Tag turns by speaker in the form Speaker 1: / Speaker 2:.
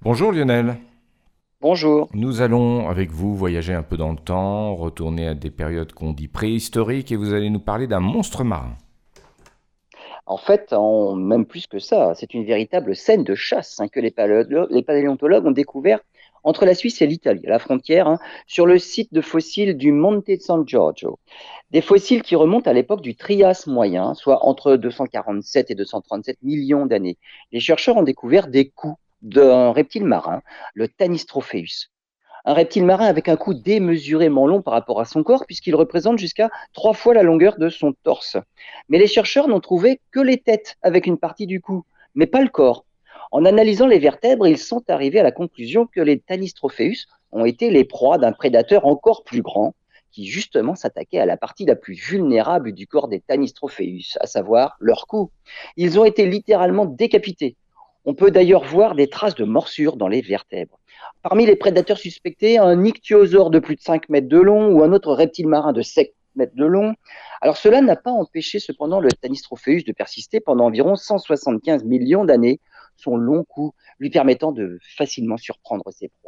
Speaker 1: Bonjour Lionel.
Speaker 2: Bonjour.
Speaker 1: Nous allons avec vous voyager un peu dans le temps, retourner à des périodes qu'on dit préhistoriques et vous allez nous parler d'un monstre marin.
Speaker 2: En fait, en, même plus que ça, c'est une véritable scène de chasse hein, que les, les, paléontologues ont découvert entre la Suisse et l'Italie, à la frontière, hein, sur le site de fossiles du Monte San Giorgio. Des fossiles qui remontent à l'époque du Trias moyen, soit entre 247 et 237 millions d'années. Les chercheurs ont découvert des coups d'un reptile marin, le Tanistropheus. Un reptile marin avec un cou démesurément long par rapport à son corps, puisqu'il représente jusqu'à trois fois la longueur de son torse. Mais les chercheurs n'ont trouvé que les têtes avec une partie du cou, mais pas le corps. En analysant les vertèbres, ils sont arrivés à la conclusion que les Tanistropheus ont été les proies d'un prédateur encore plus grand, qui justement s'attaquait à la partie la plus vulnérable du corps des Tanistropheus, à savoir leur cou. Ils ont été littéralement décapités, on peut d'ailleurs voir des traces de morsures dans les vertèbres. Parmi les prédateurs suspectés, un ichthyosaure de plus de 5 mètres de long ou un autre reptile marin de 7 mètres de long. Alors cela n'a pas empêché cependant le Tanistropheus de persister pendant environ 175 millions d'années, son long cou lui permettant de facilement surprendre ses proies.